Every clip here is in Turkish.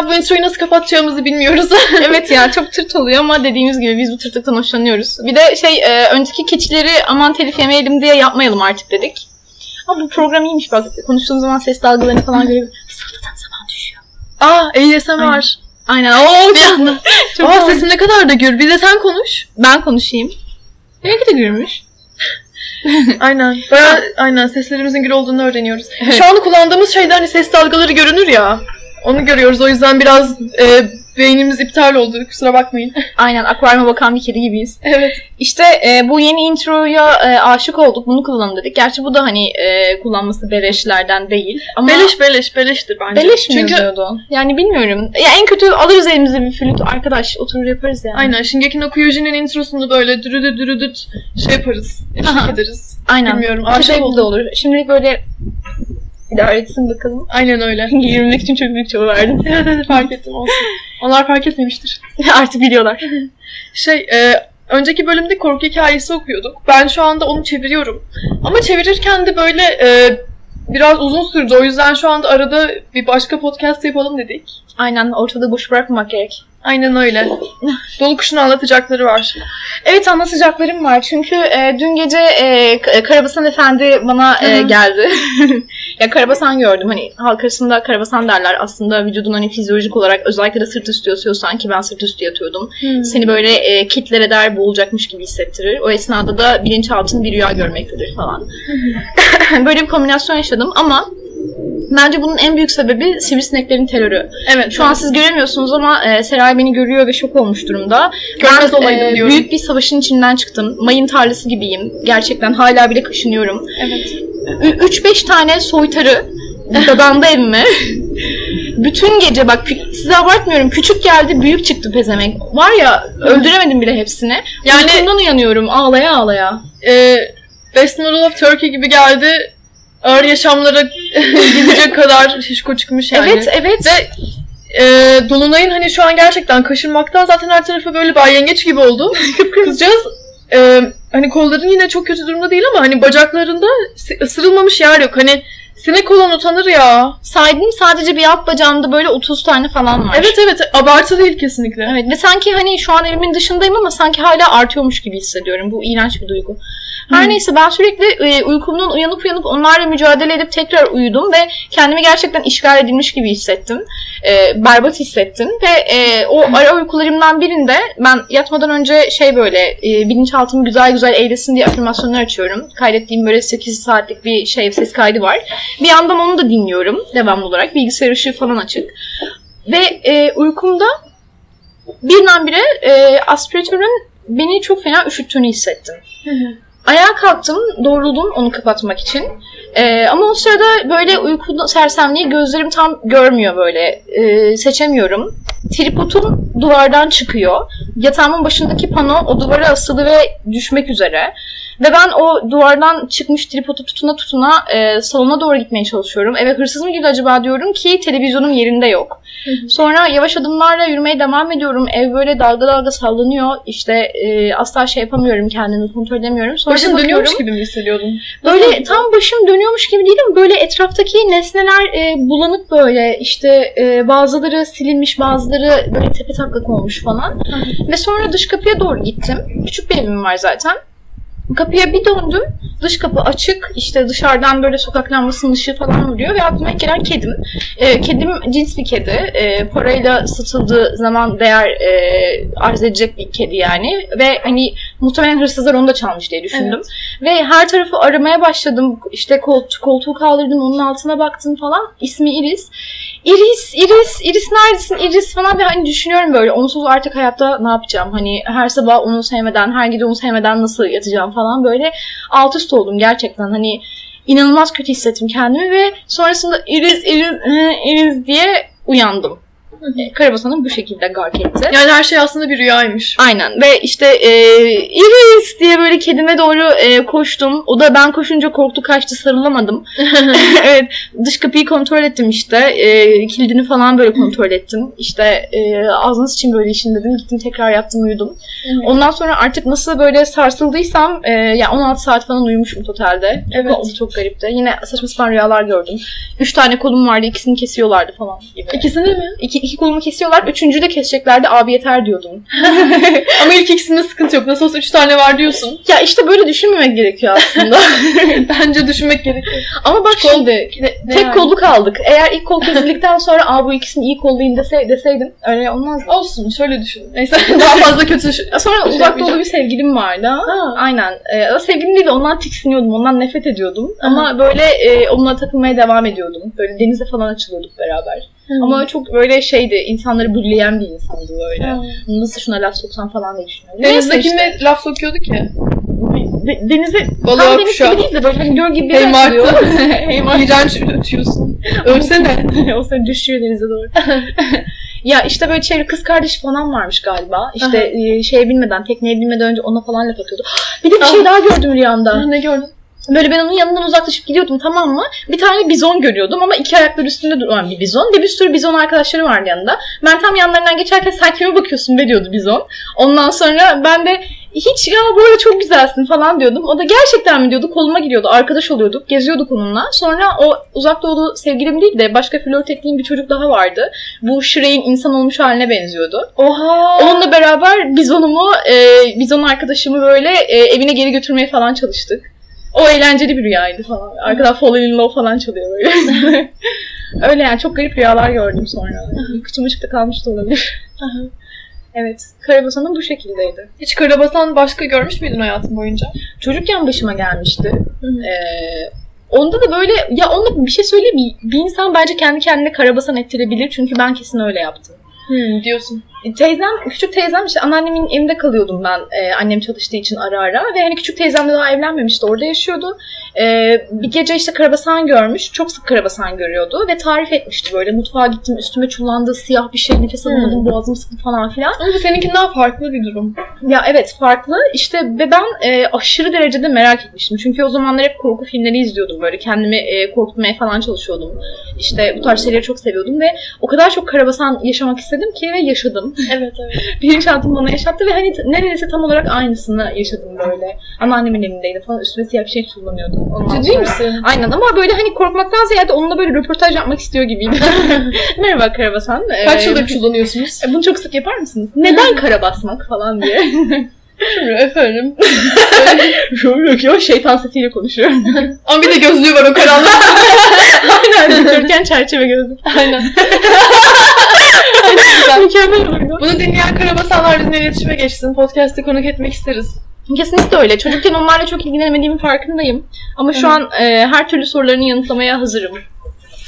Hala bu introyu nasıl kapatacağımızı bilmiyoruz. evet ya çok tırt oluyor ama dediğimiz gibi biz bu tırtıktan hoşlanıyoruz. Bir de şey e, önceki keçileri aman telif yemeyelim diye yapmayalım artık dedik. Ama bu program iyiymiş bak konuştuğum zaman ses dalgalarını falan görüyorum. Fısıltıdan zaman düşüyor. Aa ASMR. Aynen oo bir anda. Çok Aa sesim ne kadar da gür. Bir de sen konuş. Ben konuşayım. Benimki de gülmüş. Aynen. Baya aynen seslerimizin gür olduğunu öğreniyoruz. Şu anda kullandığımız şeyde hani ses dalgaları görünür ya. Onu görüyoruz. O yüzden biraz e, beynimiz iptal oldu. Kusura bakmayın. Aynen akvaryuma bakan bir kedi gibiyiz. evet. İşte e, bu yeni introya e, aşık olduk. Bunu kullanalım dedik. Gerçi bu da hani e, kullanması beleşlerden değil. Ama Beleş beleş beleştir bence. Beleş mi Çünkü yazıyordu? Yani bilmiyorum. Ya en kötü alırız elimize bir flüt arkadaş oturur yaparız yani. aynen Shingeki no Kyojin'in introsunu böyle dürüdü dürüdüt şey yaparız. Eşlik ederiz. Aynen. Bilmiyorum. Aşık oldum. olur. Şimdilik böyle idare etsin bakalım. Aynen öyle. Yürümek için çok büyük çaba verdim. fark ettim olsun. Onlar fark etmemiştir. Artık biliyorlar. Şey, e, önceki bölümde korku hikayesi okuyorduk. Ben şu anda onu çeviriyorum. Ama çevirirken de böyle e, biraz uzun sürdü. O yüzden şu anda arada bir başka podcast yapalım dedik. Aynen ortada boş bırakmamak gerek. Aynen öyle. Dolu kuşun anlatacakları var. Evet anlatacaklarım var. Çünkü e, dün gece e, Karabasan Efendi bana e, geldi. Ya Karabasan gördüm. Hani halk arasında Karabasan derler. Aslında vücudun hani fizyolojik olarak özellikle de sırt üstü yatıyorsan ki ben sırt üstü yatıyordum. Seni böyle e, kitler eder boğulacakmış gibi hissettirir. O esnada da bilinçaltın bir rüya görmektedir falan. böyle bir kombinasyon yaşadım ama bence bunun en büyük sebebi sivrisineklerin terörü. Evet. Şu an siz göremiyorsunuz ama e, Seray beni görüyor ve şok olmuş durumda. Görmez Ben, olaydım e, diyorum. Büyük bir savaşın içinden çıktım. Mayın tarlası gibiyim. Gerçekten hala bile kaşınıyorum. Evet. 3-5 tane soytarı dadandı evime. Bütün gece bak size abartmıyorum küçük geldi büyük çıktı pezemek. Var ya öldüremedim bile hepsini. Yani Uykumdan uyanıyorum ağlaya ağlaya. E, Best Model of Turkey gibi geldi. Ağır yaşamlara gidecek kadar şişko çıkmış yani. Evet evet. Ve e, Dolunay'ın hani şu an gerçekten kaşınmaktan zaten her tarafı böyle bay yengeç gibi oldu. Kızcağız e, hani kolların yine çok kötü durumda değil ama hani bacaklarında ısırılmamış yer yok. Hani sinek olan utanır ya. Saydım sadece bir alt bacağımda böyle 30 tane falan var. Evet evet abartı değil kesinlikle. Evet ve sanki hani şu an evimin dışındayım ama sanki hala artıyormuş gibi hissediyorum. Bu iğrenç bir duygu. Her Hmm. neyse ben sürekli e, uykumdan uyanıp uyanıp onlarla mücadele edip tekrar uyudum ve kendimi gerçekten işgal edilmiş gibi hissettim. E, berbat hissettim ve e, o ara uykularımdan birinde ben yatmadan önce şey böyle e, bilinçaltımı güzel güzel eğlesin diye afirmasyonlar açıyorum. Kaydettiğim böyle 8 saatlik bir şey ses kaydı var. Bir yandan onu da dinliyorum devamlı olarak. Bilgisayar ışığı falan açık. Ve e, uykumda birdenbire e, aspiratörün beni çok fena üşüttüğünü hissettim. Ayağa kalktım, doğruldum onu kapatmak için. E, ama o sırada böyle uyku sersemliği gözlerim tam görmüyor böyle. E, seçemiyorum. Tripodum duvardan çıkıyor. Yatağımın başındaki pano o duvara asılı ve düşmek üzere. Ve ben o duvardan çıkmış tripodu tutuna tutuna e, salona doğru gitmeye çalışıyorum. Eve hırsız mı girdi acaba diyorum ki televizyonum yerinde yok. Sonra yavaş adımlarla yürümeye devam ediyorum. Ev böyle dalga dalga sallanıyor. İşte e, asla şey yapamıyorum kendimi kontrol edemiyorum. Sonra Başın dönüyormuş gibi mi hissediyordun? Böyle Nasıl? tam başım dönüyormuş gibi değilim. Böyle etraftaki nesneler e, bulanık böyle. İşte e, bazıları silinmiş, bazıları böyle tepe taklak olmuş falan. Ve sonra dış kapıya doğru gittim. Küçük bir evim var zaten. Kapıya bir döndüm. Dış kapı açık. İşte dışarıdan böyle sokak lambasının ışığı falan vuruyor ve aklıma gelen kedim. E, kedim cins bir kedi. E, parayla satıldığı zaman değer e, arz edecek bir kedi yani. Ve hani muhtemelen hırsızlar onu da çalmış diye düşündüm. Ve her tarafı aramaya başladım. İşte koltuğu, koltuğu kaldırdım, onun altına baktım falan. İsmi Iris. Iris, Iris, Iris neredesin Iris falan ve hani düşünüyorum böyle onsuz artık hayatta ne yapacağım? Hani her sabah onu sevmeden, her gece onu sevmeden nasıl yatacağım falan böyle alt üst oldum gerçekten. Hani inanılmaz kötü hissettim kendimi ve sonrasında Iris, Iris, Iris diye uyandım. Karabasan'ı bu şekilde gark etti. Yani her şey aslında bir rüyaymış. Aynen ve işte e, Iris diye böyle kedime doğru e, koştum. O da ben koşunca korktu kaçtı sarılamadım. evet dış kapıyı kontrol ettim işte. E, kilidini falan böyle kontrol ettim. İşte e, ağzınız için böyle işin dedim. Gittim tekrar yattım uyudum. Ondan sonra artık nasıl böyle sarsıldıysam e, yani 16 saat falan uyumuşum totalde. Evet. O çok garipti. Yine saçma sapan rüyalar gördüm. Üç tane kolum vardı ikisini kesiyorlardı falan gibi. İkisini mi? İki, iki kolumu kesiyorlar. Üçüncüyü de keseceklerdi. Abi yeter diyordum. Ama ilk ikisinde sıkıntı yok. Nasıl olsa üç tane var diyorsun. Ya işte böyle düşünmemek gerekiyor aslında. Bence düşünmek gerekiyor. Ama bak Kol- şimdi Ne, ne tek yani? kolluk aldık. Eğer ilk kol kesildikten sonra aa bu ikisini iyi kollayayım dese, deseydim öyle olmaz. Olsun şöyle düşün. Neyse daha fazla kötü. Sonra şey uzak doğulu bir sevgilim vardı. Ha. Aynen. Ee, sevgilim değil de ondan tiksiniyordum. Ondan nefret ediyordum. Ama böyle e, onunla takılmaya devam ediyordum. Böyle denize falan açılıyorduk beraber. Ama çok böyle şeydi. insanları bulleyen bir insandı böyle. Ha. Nasıl şuna laf soksam falan diye düşünüyorum. Denizde Neyse işte. kimle laf sokuyordu ki? De- denize Balığa tam deniz gibi değil de böyle hani göl gibi bir yer açılıyor. hey Martı. İğrenç ötüyorsun. Ölsene. o seni düşüyor denize doğru. ya işte böyle çevre kız kardeşi falan varmış galiba. İşte e, şeye binmeden, tekneye binmeden önce ona falan laf atıyordu. Bir de bir şey Ah. daha gördüm rüyamda. ne gördün? Böyle ben onun yanından uzaklaşıp gidiyordum tamam mı? Bir tane bizon görüyordum ama iki ayakları üstünde duran bir bizon. Ve bir sürü bizon arkadaşları vardı yanında. Ben tam yanlarından geçerken sen kime bakıyorsun be diyordu bizon. Ondan sonra ben de hiç ya bu arada çok güzelsin falan diyordum. O da gerçekten mi diyordu. Koluma giriyordu. Arkadaş oluyorduk. Geziyorduk onunla. Sonra o uzak doğulu sevgilim değil de başka flört ettiğim bir çocuk daha vardı. Bu Shrek'in insan olmuş haline benziyordu. Oha. Onunla beraber bizonumu, e, bizon arkadaşımı böyle e, evine geri götürmeye falan çalıştık. O eğlenceli bir rüyaydı falan. Arkadan Fall in Love falan çalıyor böyle. Öyle yani çok garip rüyalar gördüm sonra. Kıçım açıkta kalmış da olabilir. Evet. Karabasan'ın bu şekildeydi. Hiç karabasan başka görmüş müydün hayatın boyunca? Çocukken başıma gelmişti. Ee, onda da böyle ya onda bir şey söyleyeyim mi? Bir insan bence kendi kendine karabasan ettirebilir. Çünkü ben kesin öyle yaptım. Hmm, diyorsun. Teyzem, küçük teyzem işte anneannemin evinde kalıyordum ben e, annem çalıştığı için ara ara ve hani küçük teyzem de daha evlenmemişti orada yaşıyordu. E, bir gece işte karabasan görmüş, çok sık karabasan görüyordu ve tarif etmişti böyle mutfağa gittim üstüme çullandı siyah bir şey nefes alamadım boğazım sıktı falan filan. Ama seninkinden farklı bir durum. Ya evet farklı işte ve ben e, aşırı derecede merak etmiştim çünkü o zamanlar hep korku filmleri izliyordum böyle kendimi e, korkutmaya falan çalışıyordum. İşte bu tarz şeyleri çok seviyordum ve o kadar çok karabasan yaşamak istedim ki ve yaşadım Evet evet. bilinçaltım bana yaşattı ve hani neredeyse tam olarak aynısını yaşadım böyle. Anneannemin evindeydi falan üstüme siyah bir şey kullanıyordu. Ondan Ciddi misin? Aynen ama böyle hani korkmaktan ziyade onunla böyle röportaj yapmak istiyor gibiydim. Merhaba Karabasan. Kaç Ee, yıldır kullanıyorsunuz? Bunu çok sık yapar mısınız? Neden kara basmak falan diye. Efendim. yok yok yok şeytan sesiyle konuşuyorum. Ama bir de gözlüğü var o karanlık. Aynen dikdörtgen çerçeve gözlük. Aynen. Mükemmel oldu. Bunu dinleyen karabasanlar bizimle iletişime geçsin. Podcast'te konuk etmek isteriz. Kesinlikle öyle. Çocukken onlarla çok ilgilenemediğimin farkındayım. Ama şu Evet. an e, her türlü sorularını yanıtlamaya hazırım.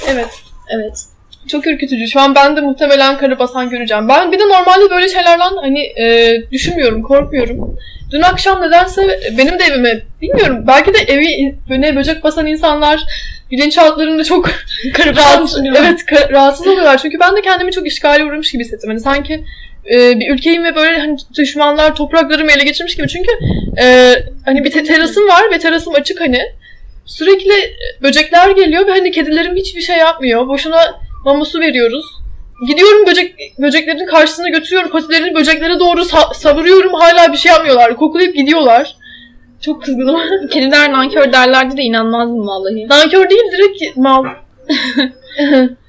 Evet. Evet. Çok ürkütücü. Şu an ben de muhtemelen karabasan göreceğim. Ben bir de normalde böyle şeylerden hani e, düşünmüyorum, korkmuyorum. Dün akşam nedense benim de evime, bilmiyorum belki de evi böyle böcek basan insanlar bilinçaltlarında çok rahatsız, evet rahatsız oluyorlar. Çünkü ben de kendimi çok işgale uğramış gibi hissettim. Hani sanki e, bir ülkeyim ve böyle hani düşmanlar topraklarımı ele geçirmiş gibi. Çünkü e, hani bir te- terasım var ve terasım açık hani. Sürekli böcekler geliyor ve hani kedilerim hiçbir şey yapmıyor. Boşuna mama su veriyoruz. Gidiyorum böcek böceklerin karşısına götürüyorum. Patilerini böceklere doğru sa- savuruyorum. Hala bir şey yapmıyorlar. Koklayıp gidiyorlar. Çok kızgınım. Kediler nankör derlerdi de inanmazdım vallahi. Nankör değil direkt mal.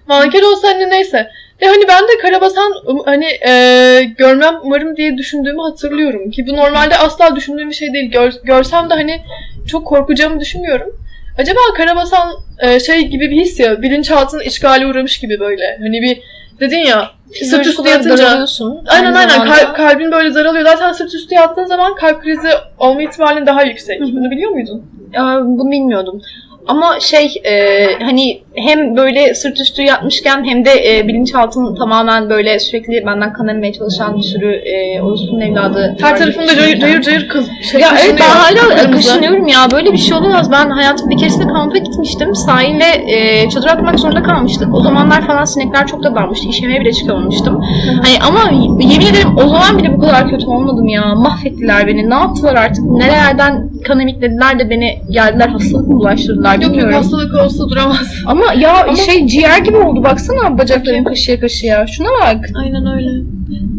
Nankör olsa hani neyse. Ve hani ben de karabasan um- hani e, görmem umarım diye düşündüğümü hatırlıyorum. Ki bu normalde asla düşündüğüm bir şey değil. Gör- görsem de hani çok korkacağımı düşünmüyorum. Acaba karabasan e, şey gibi bir his ya bilinçaltının işgale uğramış gibi böyle. Hani bir dedin ya sırt üstü yatınca. Aynen aynen Kal- kalbin böyle daralıyor. Zaten sırt üstü yattığın zaman kalp krizi olma ihtimalin daha yüksek. Bunu biliyor muydun? Aa, bunu bilmiyordum. Ama şey e, hani hem böyle sırt üstü yatmışken hem de e, bilinçaltım tamamen böyle sürekli benden kan emmeye çalışan bir sürü e, orospunun evladı. Her gibi cayır cayır, cayır kız şey ya evet ben hala kaşınıyorum ya. Böyle bir şey olamaz. Ben hayatım bir keresinde kampa gitmiştim. Sahilde e, çadır atmak zorunda kalmıştık. O zamanlar falan sinekler çok da dalmıştı. İşemeye bile çıkamamıştım. Hani ama yemin ederim o zaman bile bu kadar kötü olmadım ya. Mahvettiler beni. Ne yaptılar artık? Nerelerden kan emiklediler de beni geldiler hastalık mı bulaştırdılar Yok yok bilmiyorum. hastalık olsa duramaz. Ama ya Ama- şey ciğer gibi oldu baksana bacaklarım kaşıya kaşıya. Şuna bak. Aynen öyle.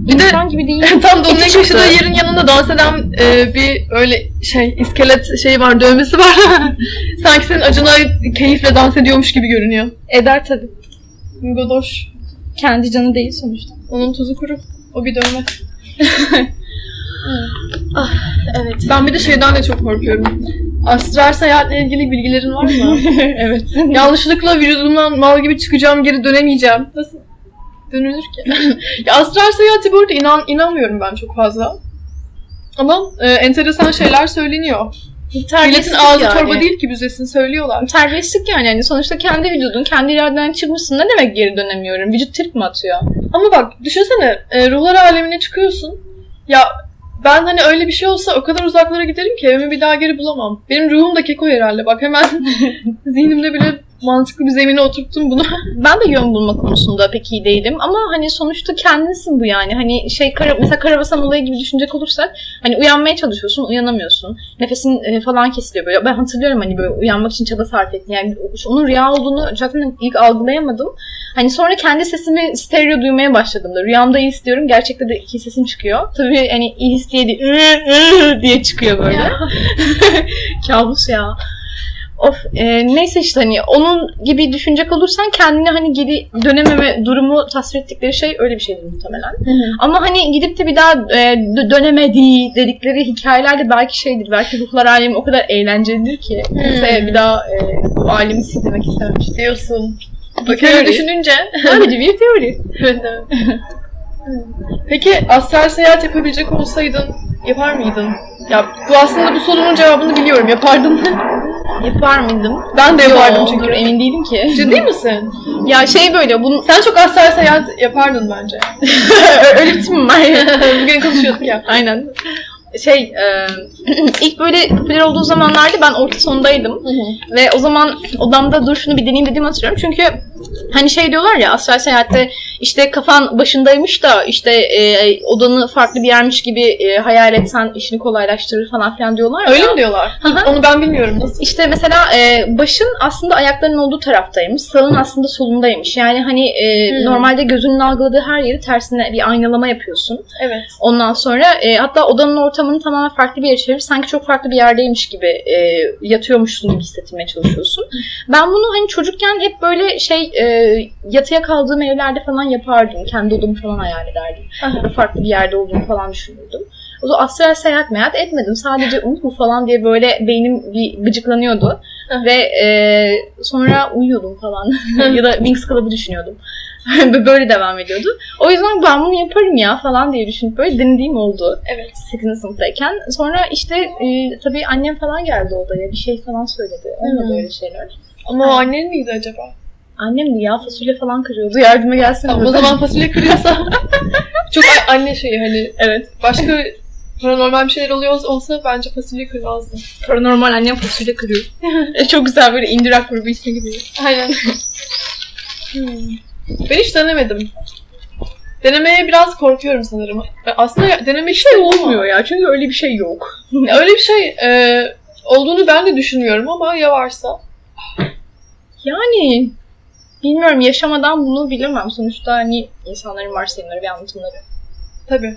Bir de İnsan gibi değil. Tam da onun İki en çıktı. köşede yerin yanında dans eden e, bir öyle şey iskelet şeyi var dövmesi var. Sanki senin acına keyifle dans ediyormuş gibi görünüyor. Eder tabii. Godoş. Kendi canı değil sonuçta. Onun tuzu kuru. O bir dövme. Evet. Ben bir de şeyden de çok korkuyorum. Astral seyahatle ilgili bilgilerin var mı? evet. Yanlışlıkla vücudumdan mal gibi çıkacağım, geri dönemeyeceğim. Nasıl dönülür ki? ya astral seyahati bu arada inan, inanmıyorum ben çok fazla. Ama e, enteresan şeyler söyleniyor. Milletin ağzı torba değil ki büzesin söylüyorlar. Terbiyesizlik yani. yani. Sonuçta kendi vücudun, kendi iradenden çıkmışsın. Ne demek geri dönemiyorum? Vücut trip mi atıyor? Ama bak düşünsene e, ruhlar alemine çıkıyorsun. Ya ben hani öyle bir şey olsa o kadar uzaklara giderim ki evimi bir daha geri bulamam. Benim ruhum da keko herhalde. Bak hemen zihnimde bile mantıklı bir zemine oturttum bunu. Ben de yön bulma konusunda pek iyi değilim ama hani sonuçta kendinsin bu yani. Hani şey kara, mesela karabasan olayı gibi düşünecek olursak hani uyanmaya çalışıyorsun, uyanamıyorsun. Nefesin e, falan kesiliyor böyle. Ben hatırlıyorum hani böyle uyanmak için çaba sarf ettim. Yani onun rüya olduğunu zaten ilk algılayamadım. Hani sonra kendi sesimi stereo duymaya başladım da. Rüyamda iyi istiyorum. Gerçekte de iki sesim çıkıyor. Tabii hani iyi isteye de "Iı, ıı" diye çıkıyor böyle. Kabus ya. Of e, neyse işte hani onun gibi düşünecek olursan kendini hani geri dönememe durumu tasvir ettikleri şey öyle bir şeydir muhtemelen. Ama hani gidip de bir daha e, dö- dönemedi dedikleri hikayelerde belki şeydir. Belki ruhlar alemi o kadar eğlencelidir ki. Kimse bir daha e, bu alemi sildirmek istememiştir. Diyorsun. Bir Bak öyle teori. düşününce. Sadece bir teori. Evet, evet. Peki astral seyahat yapabilecek olsaydın yapar mıydın? Ya bu aslında bu sorunun cevabını biliyorum. Yapardım. Yapar mıydım? ben de yapardım çünkü. dur, emin değilim ki. Ciddi misin? ya şey böyle bunun Sen çok astral seyahat yapardın bence. öyle bir tipim var. Bugün konuşuyorduk ya. Aynen. Şey, e, ilk böyle popüler olduğu zamanlarda ben orta sondaydım. Ve o zaman odamda dur şunu bir deneyeyim dediğimi hatırlıyorum. Çünkü hani şey diyorlar ya astral seyahatte işte kafan başındaymış da işte e, odanı farklı bir yermiş gibi e, hayal etsen işini kolaylaştırır falan filan diyorlar ya. Öyle mi diyorlar? Onu ben bilmiyorum. Nasıl? İşte mesela e, başın aslında ayaklarının olduğu taraftaymış, sağın aslında solundaymış. Yani hani e, Hmm. normalde gözünün algıladığı her yeri tersine bir aynalama yapıyorsun. Evet. Ondan sonra e, hatta odanın ortamını tamamen farklı bir yere çevirip sanki çok farklı bir yerdeymiş gibi e, yatıyormuşsun gibi hissettirmeye çalışıyorsun. Ben bunu hani çocukken hep böyle şey e, yatıya kaldığım evlerde falan yapardım. Kendi odamı falan hayal ederdim. Böyle farklı bir yerde olduğumu falan düşünürdüm. O zaman astral seyahat meyahat etmedim. Sadece umut mu falan diye böyle beynim bir gıcıklanıyordu. Hı. Ve e, sonra uyuyordum falan. ya da Wings Club'ı düşünüyordum. böyle devam ediyordu. O yüzden ben bunu yaparım ya falan diye düşünüp böyle denediğim oldu. Evet. 8. sınıftayken. Sonra işte e, tabii annem falan geldi odaya. Bir şey falan söyledi. Olmadı Hı. öyle şeyler. Ama annen miydi acaba? Annemdi ya fasulye falan kırıyordu. Yardıma gelsene. Tamam, o dedi. zaman fasulye kırıyorsa çok anne şeyi hani Evet. başka paranormal bir şeyler oluyor olsa bence fasulye kırmazdı. Paranormal annem fasulye kırıyor. E, Çok güzel böyle indirak grubu ismi gibi. Aynen. Hmm. Ben hiç denemedim. Denemeye biraz korkuyorum sanırım. E, Aslında Şey istiyorum ama- olmuyor ya çünkü öyle bir şey yok. Öyle bir şey e, olduğunu ben de düşünüyorum ama ya varsa? Yani bilmiyorum yaşamadan bunu bilemem. Sonuçta hani insanların varsayımları ve anlatımları. Tabii.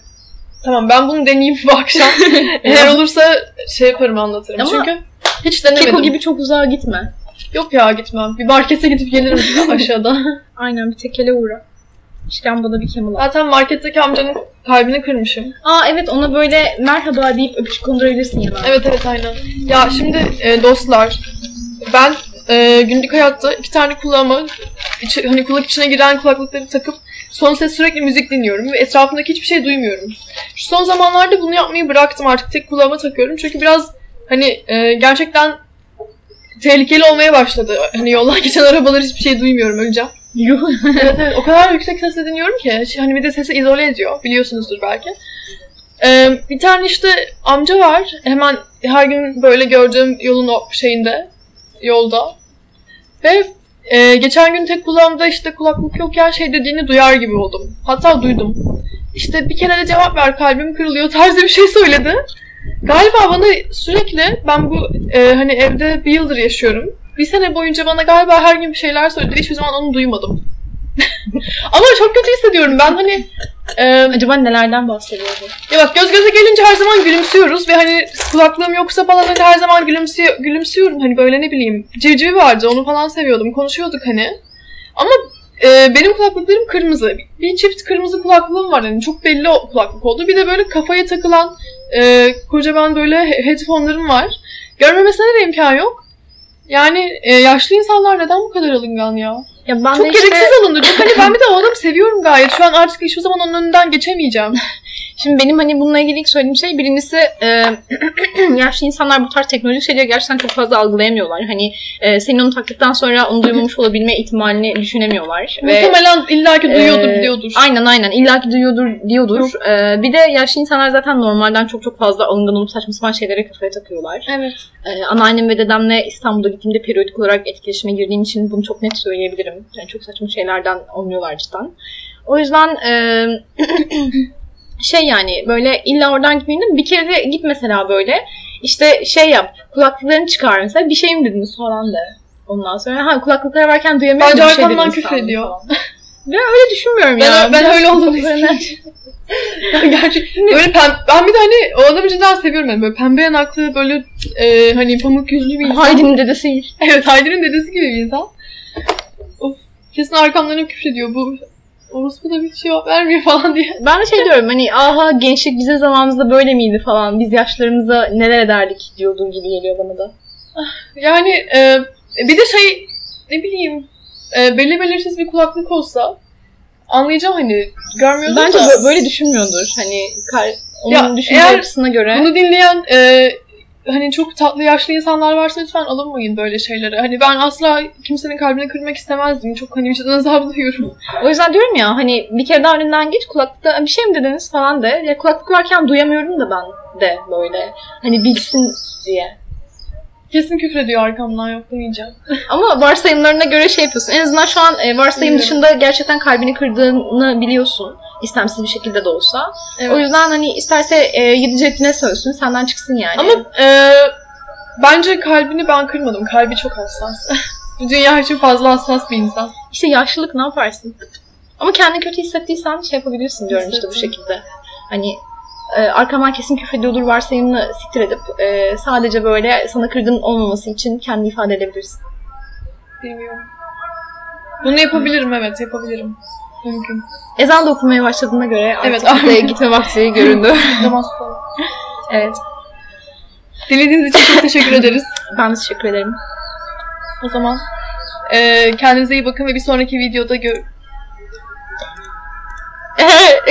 Tamam ben bunu deneyeyim bu akşam. Eğer olursa şey yaparım anlatırım. Ama- Çünkü hiç denemedim. Keko gibi çok uzağa gitme. Yok ya gitmem. Bir markete gidip gelirim aşağıda. Aynen bir tekele uğra. İşkembada bir Camel al. Zaten marketteki amcanın kalbini kırmışım. Aa evet ona böyle merhaba deyip öpücük kondurabilirsin yana. Evet evet aynen. Ya şimdi e, dostlar ben e, günlük hayatta iki tane kulağıma içi- hani kulak içine giren kulaklıkları takıp son ses sürekli müzik dinliyorum ve etrafımdaki hiçbir şey duymuyorum. Şu son zamanlarda bunu yapmayı bıraktım artık tek kulağıma takıyorum çünkü biraz hani e, gerçekten tehlikeli olmaya başladı. Hani yoldan geçen arabalar hiçbir şey duymuyorum öleceğim. Evet evet o kadar yüksek sesle dinliyorum ki. Hani bir de sesi izole ediyor. Biliyorsunuzdur belki. Ee, bir tane işte amca var. Hemen her gün böyle gördüğüm yolun o şeyinde. Yolda. Ve e, geçen gün tek kulağımda işte kulaklık yokken şey dediğini duyar gibi oldum. Hatta duydum. İşte bir kere de cevap ver kalbim kırılıyor tarzı bir şey söyledi. Galiba bana sürekli ben bu e, hani evde bir yıldır yaşıyorum. Bir sene boyunca bana galiba her gün bir şeyler söyledi. Hiçbir zaman onu duymadım. Ama çok kötü hissediyorum. Ben hani e, Acaba nelerden bahsediyordu? ya bak göz göze gelince her zaman gülümsüyoruz ve hani kulaklığım yoksa falan hani her zaman gülümsüyor, gülümsüyorum. Hani böyle ne bileyim civcivi vardı onu falan seviyordum. Konuşuyorduk hani. Ama e, benim kulaklıklarım kırmızı. Bir çift kırmızı kulaklığım var hani çok belli kulaklık oldu. Bir de böyle kafaya takılan e, kocaman böyle he- headphone'larım var. Görmemesine de imkan yok. Yani e, yaşlı insanlar neden bu kadar alıngan ya? Ya ben Çok de işte, gereksiz alındı. Çok hani ben bir de o adamı seviyorum gayet. Şu an artık hiçbir zaman onun önünden geçemeyeceğim. şimdi benim hani bununla ilgili ilk söylediğim şey birincisi e, yaşlı insanlar bu tarz teknolojik şeyleri gerçekten çok fazla algılayamıyorlar. Hani e, senin onu taktıktan sonra onu duymamış olabilme ihtimalini düşünemiyorlar. Ve Muhtemelen illaki duyuyordur, Ee, diyordur. Aynen aynen. İlla ki duyuyordur diyordur. Ee, bir de yaşlı insanlar zaten normalden çok çok fazla alıngan olup saçma sapan şeylere kafaya takıyorlar. Evet. Ee, anneannem ve dedemle İstanbul'da gittiğimde periyodik olarak etkileşime girdiğim için bunu çok net söyleyebilirim. Yani çok saçma şeylerden anlıyorlar cidden. O yüzden e, şey yani böyle illa oradan gitmeyeyim de bir kere git mesela böyle. İşte şey yap. Kulaklıklarını çıkar mesela. Bir şey mi dediniz falan de. Ondan sonra ha kulaklıkları varken duyamıyorum. Bence bir şey arkamdan dediniz küfür ediyor. falan. Ben öyle düşünmüyorum Ben- ya. ben Biraz öyle olduğunu kulaklıklarını- Gerçekten. Böyle pem ben bir de hani o adamı cidden seviyorum. Yani böyle pembe yanaklı, böyle e, hani pamuk yüzlü bir insan. Haydi'nin dedesiymiş. Evet, Haydi'nin dedesi gibi bir insan. Of. Kesin arkamdan hep küfür ediyor. Bu orospu da bir cevap vermiyor falan diye. Ben de şey diyorum hani aha gençlik bizim zamanımızda böyle miydi falan. Biz yaşlarımıza neler ederdik diyordu gibi geliyor bana da. Yani e, bir de şey ne bileyim e, belli belirsiz bir kulaklık olsa anlayacağım hani görmüyordur Bence da. bö- böyle düşünmüyordur. Hani kar, onun Ya, düşünce yapısına göre. Bunu dinleyen e, hani çok tatlı yaşlı insanlar varsa lütfen alınmayın böyle şeylere. Hani ben asla kimsenin kalbini kırmak istemezdim. Çok hani vicdan azabı duyuyorum. O yüzden diyorum ya hani bir kere daha önünden geç kulaklıkta bir şey mi dediniz falan de. Ya kulaklık varken duyamıyorum da ben de böyle. Hani bilsin diye. Kesin küfür ediyor arkamdan yok demeyeceğim. Ama varsayımlarına göre şey yapıyorsun. En azından şu an e, varsayım dışında gerçekten kalbini kırdığını biliyorsun. İstemsiz bir şekilde de olsa. O yüzden hani isterse e, yedi cebine sövsün senden çıksın yani. Ama e, bence kalbini ben kırmadım. Kalbi çok hassas. Bu dünya için fazla hassas bir insan. işte yaşlılık ne yaparsın? Ama kendini kötü hissettiysen şey yapabilirsin diyorum işte bu şekilde. Hani e, arkamdan kesin küfür ediyordur varsayımını siktir edip e, sadece böyle sana kırgın olmaması için kendini ifade edebilirsin. Bilmiyorum. Bunu yapabilirim evet yapabilirim. Mümkün. Ezan da okunmaya başladığına göre artık Evet, bize gitme vakti göründü. Namaz evet. Dinlediğiniz için çok teşekkür ederiz. Ben de teşekkür ederim. O zaman e, kendinize iyi bakın ve bir sonraki videoda gör...